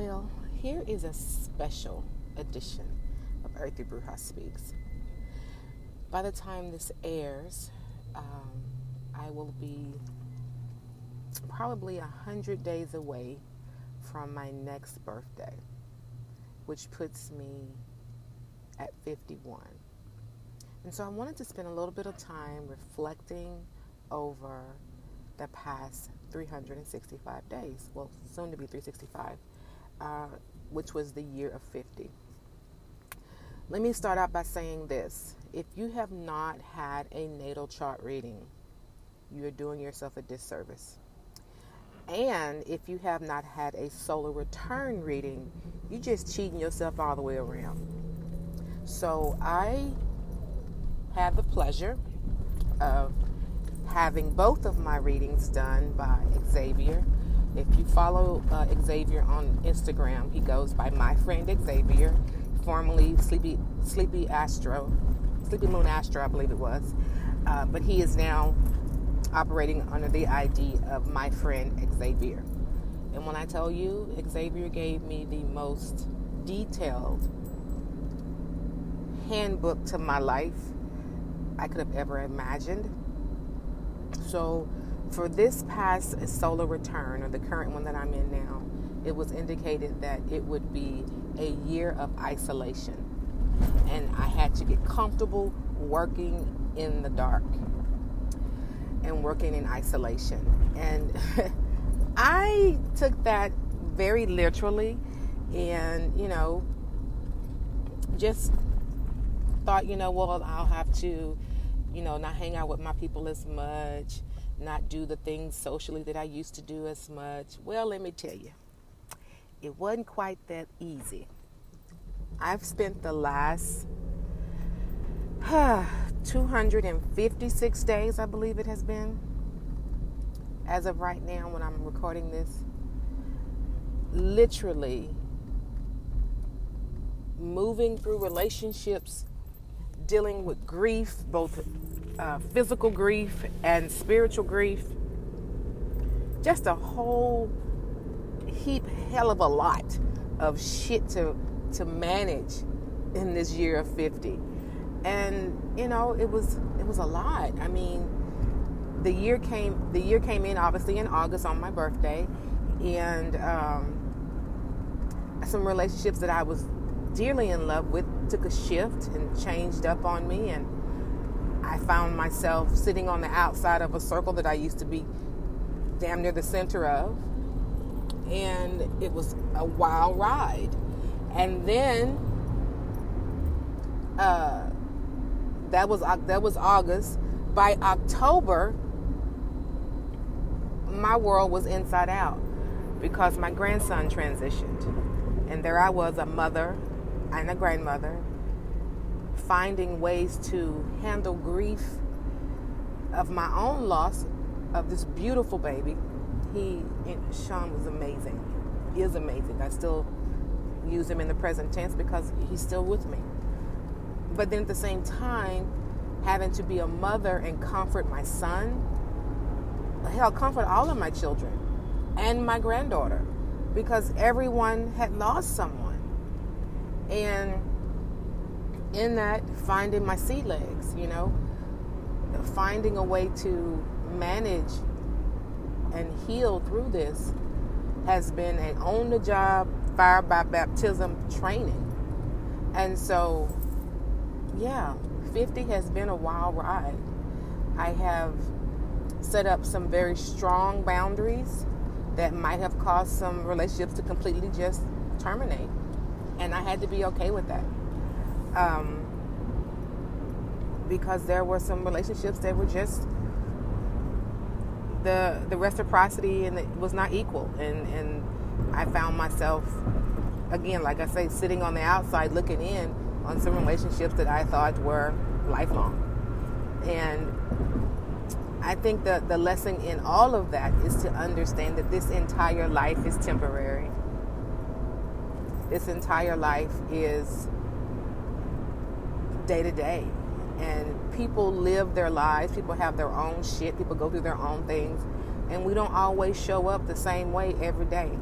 Well, here is a special edition of Earthy Bruja Speaks. By the time this airs, um, I will be probably a hundred days away from my next birthday, which puts me at 51. And so I wanted to spend a little bit of time reflecting over the past 365 days. Well, soon to be 365, uh, which was the year of 50. Let me start out by saying this. If you have not had a natal chart reading, you're doing yourself a disservice. And if you have not had a solar return reading, you're just cheating yourself all the way around. So I had the pleasure of having both of my readings done by Xavier. If you follow uh, Xavier on Instagram, he goes by my friend Xavier, formerly Sleepy Sleepy Astro, Sleepy Moon Astro, I believe it was. Uh, but he is now operating under the ID of my friend Xavier. And when I tell you, Xavier gave me the most detailed handbook to my life I could have ever imagined. So, for this past solar return, or the current one that I'm in now, it was indicated that it would be a year of isolation. And I had to get comfortable working in the dark and working in isolation. And I took that very literally and, you know, just thought, you know, well, I'll have to, you know, not hang out with my people as much, not do the things socially that I used to do as much. Well, let me tell you, it wasn't quite that easy. I've spent the last 256 days, I believe it has been, as of right now when I'm recording this, literally moving through relationships, dealing with grief, both uh, physical grief and spiritual grief. Just a whole heap, hell of a lot of shit to to manage in this year of 50 and you know it was it was a lot i mean the year came the year came in obviously in august on my birthday and um, some relationships that i was dearly in love with took a shift and changed up on me and i found myself sitting on the outside of a circle that i used to be damn near the center of and it was a wild ride and then uh, that was that was August. By October, my world was inside out because my grandson transitioned, and there I was, a mother and a grandmother, finding ways to handle grief of my own loss of this beautiful baby. He, Sean, was amazing. He is amazing. I still use him in the present tense because he's still with me but then at the same time, having to be a mother and comfort my son, hell, comfort all of my children and my granddaughter because everyone had lost someone. And in that, finding my sea legs, you know, finding a way to manage and heal through this has been an on the job, fire by baptism training. And so yeah, 50 has been a wild ride. I have set up some very strong boundaries that might have caused some relationships to completely just terminate. And I had to be okay with that. Um, because there were some relationships that were just the the reciprocity and it was not equal and and I found myself again like I say sitting on the outside looking in on some relationships that I thought were lifelong. And I think the, the lesson in all of that is to understand that this entire life is temporary. This entire life is day to day. And people live their lives, people have their own shit, people go through their own things, and we don't always show up the same way every day.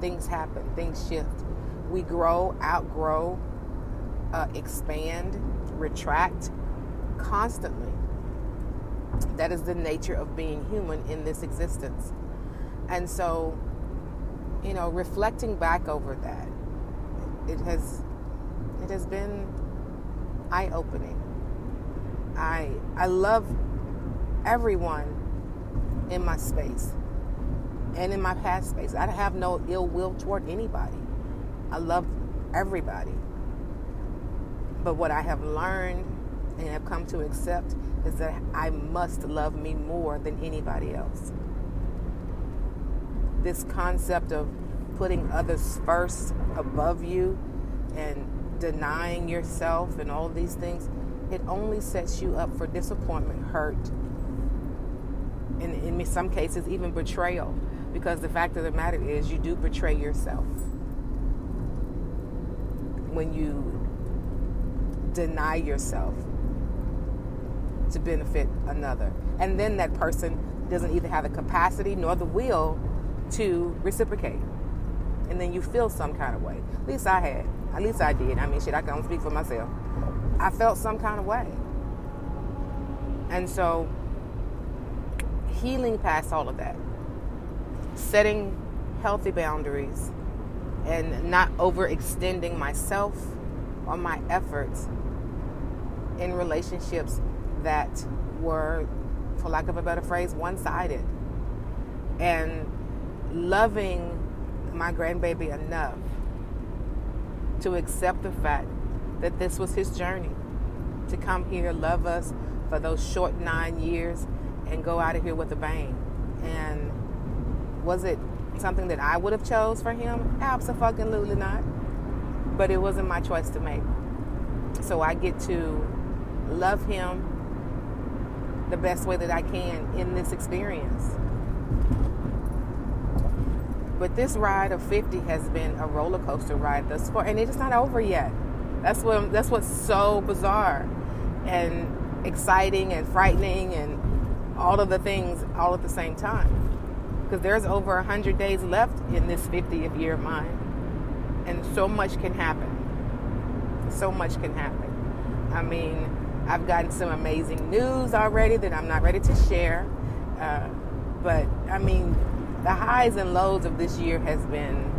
things happen, things shift. We grow, outgrow, uh, expand, retract constantly. That is the nature of being human in this existence. And so, you know, reflecting back over that, it has it has been eye-opening. I I love everyone in my space and in my past space. I have no ill will toward anybody. I love everybody. But what I have learned and have come to accept is that I must love me more than anybody else. This concept of putting others first above you and denying yourself and all these things, it only sets you up for disappointment, hurt, and in some cases, even betrayal. Because the fact of the matter is, you do betray yourself when you deny yourself to benefit another. And then that person doesn't either have the capacity nor the will to reciprocate. And then you feel some kind of way. At least I had. At least I did. I mean, shit, I can only speak for myself. I felt some kind of way. And so, healing past all of that, setting healthy boundaries, and not overextending myself or my efforts in relationships that were, for lack of a better phrase, one sided. And loving my grandbaby enough to accept the fact that this was his journey to come here, love us for those short nine years, and go out of here with a bang. And was it something that I would have chose for him? Absolutely not. But it wasn't my choice to make. So I get to love him the best way that I can in this experience. But this ride of 50 has been a roller coaster ride thus far, and it is not over yet. That's what that's what's so bizarre and exciting and frightening and all of the things all at the same time. Because there's over 100 days left in this 50th year of mine, and so much can happen. So much can happen. I mean, I've gotten some amazing news already that I'm not ready to share. Uh, but I mean, the highs and lows of this year has been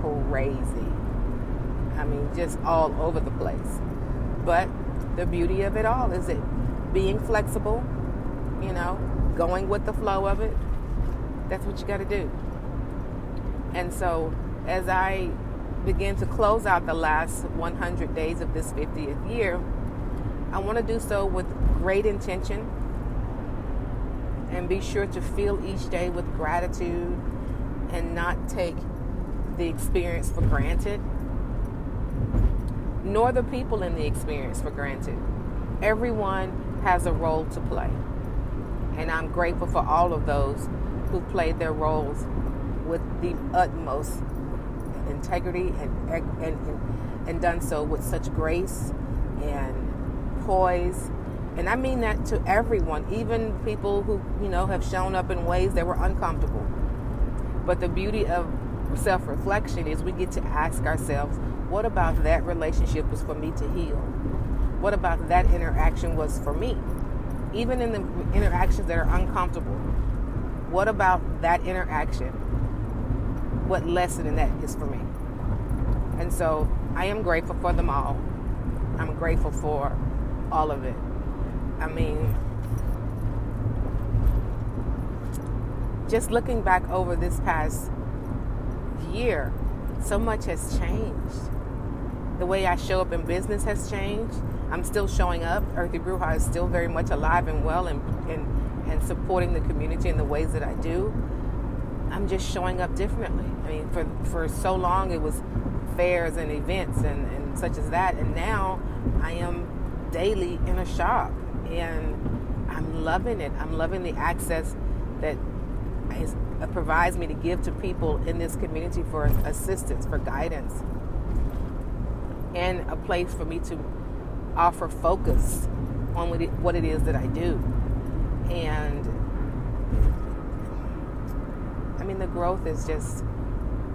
crazy. I mean, just all over the place. But the beauty of it all is it being flexible, you know, going with the flow of it. That's what you got to do. And so, as I begin to close out the last 100 days of this 50th year, I want to do so with great intention and be sure to feel each day with gratitude and not take the experience for granted, nor the people in the experience for granted. Everyone has a role to play. And I'm grateful for all of those who played their roles with the utmost integrity and, and, and, and done so with such grace and poise. And I mean that to everyone, even people who, you know, have shown up in ways that were uncomfortable. But the beauty of self reflection is we get to ask ourselves, what about that relationship was for me to heal? What about that interaction was for me? Even in the interactions that are uncomfortable, what about that interaction? What lesson in that is for me? And so I am grateful for them all. I'm grateful for all of it. I mean, just looking back over this past year, so much has changed. The way I show up in business has changed. I'm still showing up. Earthy Bruja is still very much alive and well and, and, and supporting the community in the ways that I do. I'm just showing up differently. I mean, for, for so long it was fairs and events and, and such as that. And now I am daily in a shop and I'm loving it. I'm loving the access that is, uh, provides me to give to people in this community for assistance, for guidance, and a place for me to offer focus on what it, what it is that I do. And I mean, the growth is just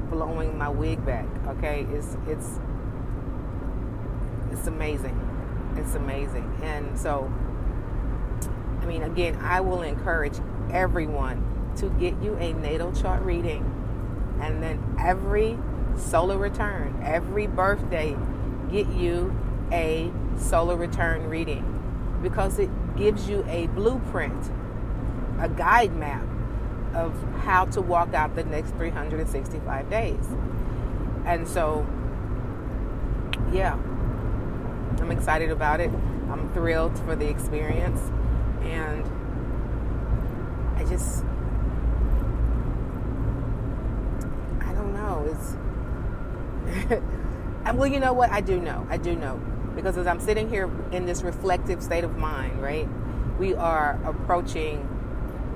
blowing my wig back. Okay, it's it's it's amazing. It's amazing, and so I mean, again, I will encourage everyone to get you a natal chart reading, and then every solar return, every birthday, get you a solar return reading because it gives you a blueprint, a guide map of how to walk out the next 365 days. And so, yeah, I'm excited about it. I'm thrilled for the experience. And I just, I don't know. It's, well, you know what? I do know. I do know. Because as I'm sitting here in this reflective state of mind, right, we are approaching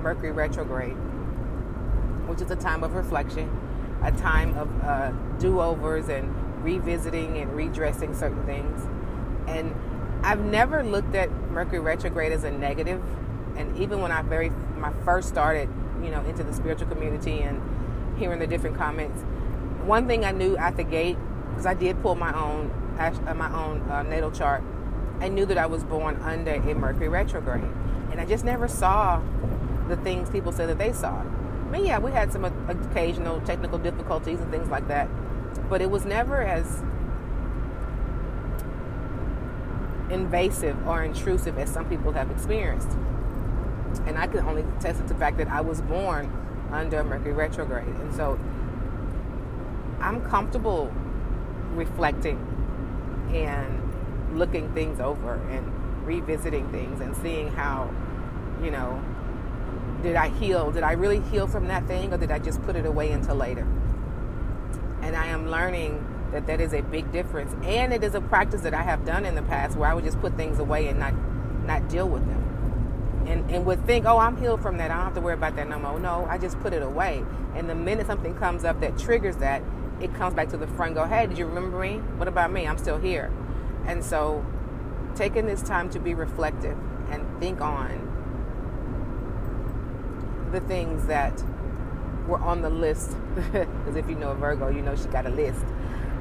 Mercury retrograde, which is a time of reflection, a time of uh, do overs and revisiting and redressing certain things. And I've never looked at Mercury retrograde is a negative, and even when I very I first started, you know, into the spiritual community and hearing the different comments, one thing I knew at the gate because I did pull my own uh, my own uh, natal chart. I knew that I was born under a Mercury retrograde, and I just never saw the things people said that they saw. I mean, yeah, we had some occasional technical difficulties and things like that, but it was never as invasive or intrusive as some people have experienced. And I can only attest to the fact that I was born under Mercury retrograde. And so I'm comfortable reflecting and looking things over and revisiting things and seeing how, you know, did I heal? Did I really heal from that thing or did I just put it away until later? And I am learning that that is a big difference. And it is a practice that I have done in the past where I would just put things away and not not deal with them. And, and would think, oh, I'm healed from that. I don't have to worry about that no more. No, I just put it away. And the minute something comes up that triggers that, it comes back to the front go, hey, did you remember me? What about me? I'm still here. And so taking this time to be reflective and think on the things that were on the list, because if you know Virgo, you know she got a list,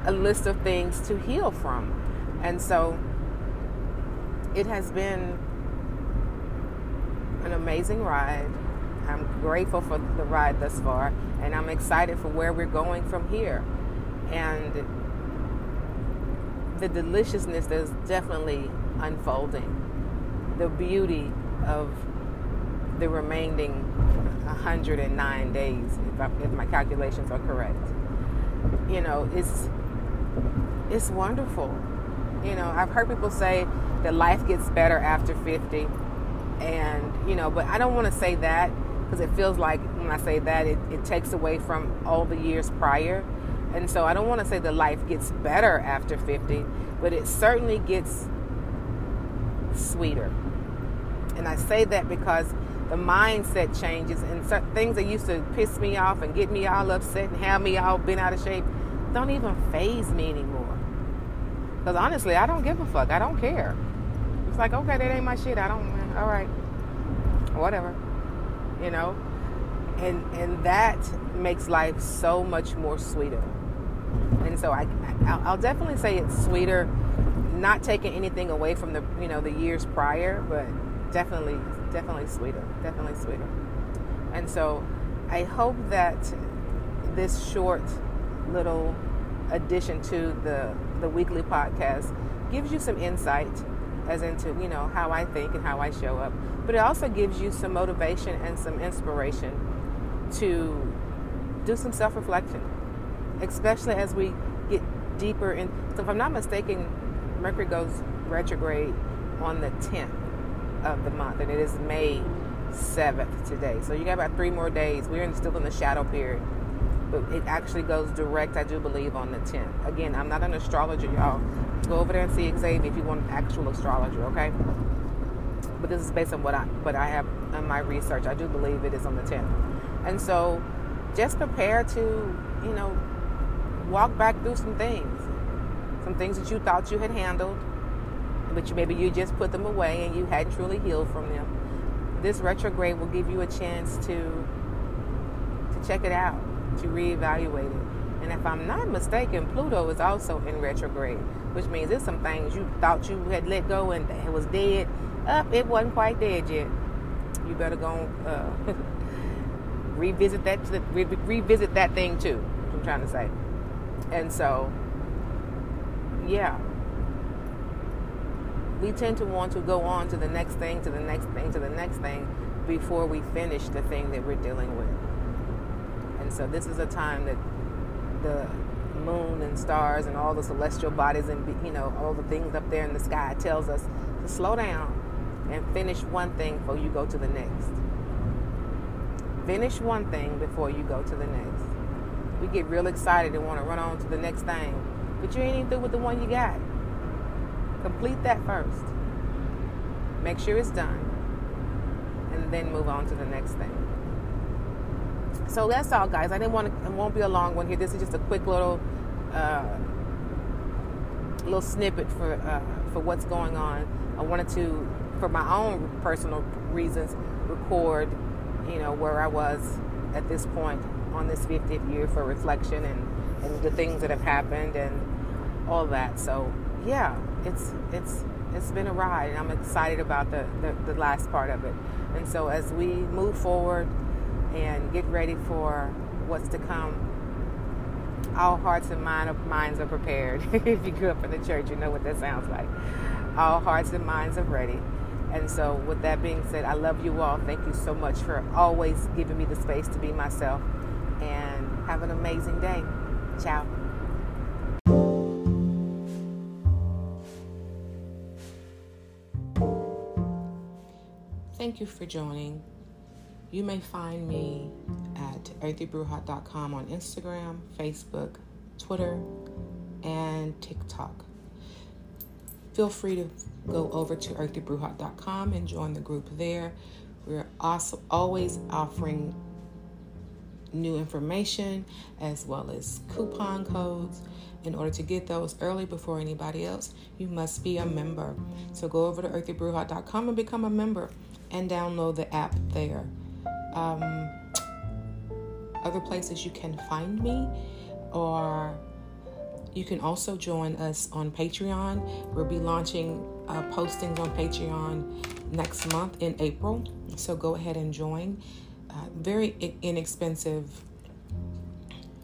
a list of things to heal from. And so it has been an amazing ride. I'm grateful for the ride thus far, and I'm excited for where we're going from here. And the deliciousness that is definitely unfolding, the beauty of the remaining 109 days, if, I, if my calculations are correct. You know, it's it's wonderful. You know, I've heard people say that life gets better after 50, and you know, but I don't want to say that because it feels like when I say that, it, it takes away from all the years prior. And so I don't want to say that life gets better after 50, but it certainly gets sweeter. And I say that because the mindset changes and things that used to piss me off and get me all upset and have me all bent out of shape don't even faze me anymore. Because honestly, I don't give a fuck. I don't care. It's like, okay, that ain't my shit. I don't, all right, whatever you know and and that makes life so much more sweeter and so I I'll definitely say it's sweeter not taking anything away from the you know the years prior but definitely definitely sweeter definitely sweeter and so I hope that this short little addition to the the weekly podcast gives you some insight as into you know how I think and how I show up but it also gives you some motivation and some inspiration to do some self reflection, especially as we get deeper in. So, if I'm not mistaken, Mercury goes retrograde on the 10th of the month, and it is May 7th today. So, you got about three more days. We're still in the shadow period, but it actually goes direct, I do believe, on the 10th. Again, I'm not an astrologer, y'all. Go over there and see Xavier if you want an actual astrologer, okay? but this is based on what I what I have in my research. I do believe it is on the 10th, and so just prepare to you know walk back through some things, some things that you thought you had handled, but you maybe you just put them away and you hadn't truly healed from them. This retrograde will give you a chance to to check it out, to reevaluate it, And if I'm not mistaken, Pluto is also in retrograde, which means there's some things you thought you had let go and it was dead. Up, it wasn't quite dead yet. You better go uh, revisit that re- revisit that thing too. I'm trying to say. And so, yeah, we tend to want to go on to the next thing, to the next thing, to the next thing before we finish the thing that we're dealing with. So, this is a time that the moon and stars and all the celestial bodies and you know all the things up there in the sky tells us to slow down and finish one thing before you go to the next. Finish one thing before you go to the next. We get real excited and want to run on to the next thing, but you ain't even through with the one you got. Complete that first. Make sure it's done, and then move on to the next thing. So that's all, guys. I didn't want to. It won't be a long one here. This is just a quick little, uh, little snippet for uh, for what's going on. I wanted to, for my own personal reasons, record, you know, where I was at this point on this 50th year for reflection and and the things that have happened and all that. So yeah, it's it's it's been a ride, and I'm excited about the, the, the last part of it. And so as we move forward and get ready for what's to come. All hearts and mind, minds are prepared. if you grew up in the church, you know what that sounds like. All hearts and minds are ready. And so, with that being said, I love you all. Thank you so much for always giving me the space to be myself. And have an amazing day. Ciao. Thank you for joining. You may find me at earthybruja.com on Instagram, Facebook, Twitter, and TikTok. Feel free to go over to earthybruja.com and join the group there. We're also always offering new information as well as coupon codes. In order to get those early before anybody else, you must be a member. So go over to earthybruja.com and become a member and download the app there um, other places you can find me, or you can also join us on Patreon. We'll be launching uh, postings on Patreon next month in April, so go ahead and join. Uh, very inexpensive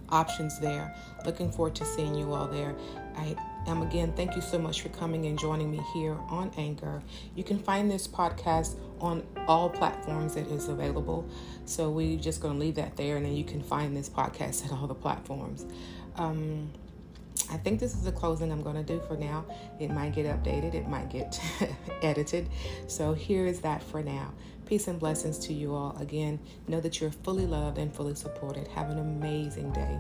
options there. Looking forward to seeing you all there. I am again, thank you so much for coming and joining me here on Anchor. You can find this podcast on all platforms that is available. So we're just going to leave that there, and then you can find this podcast at all the platforms. Um, I think this is the closing I'm going to do for now. It might get updated, it might get edited. So here is that for now. Peace and blessings to you all. Again, know that you're fully loved and fully supported. Have an amazing day.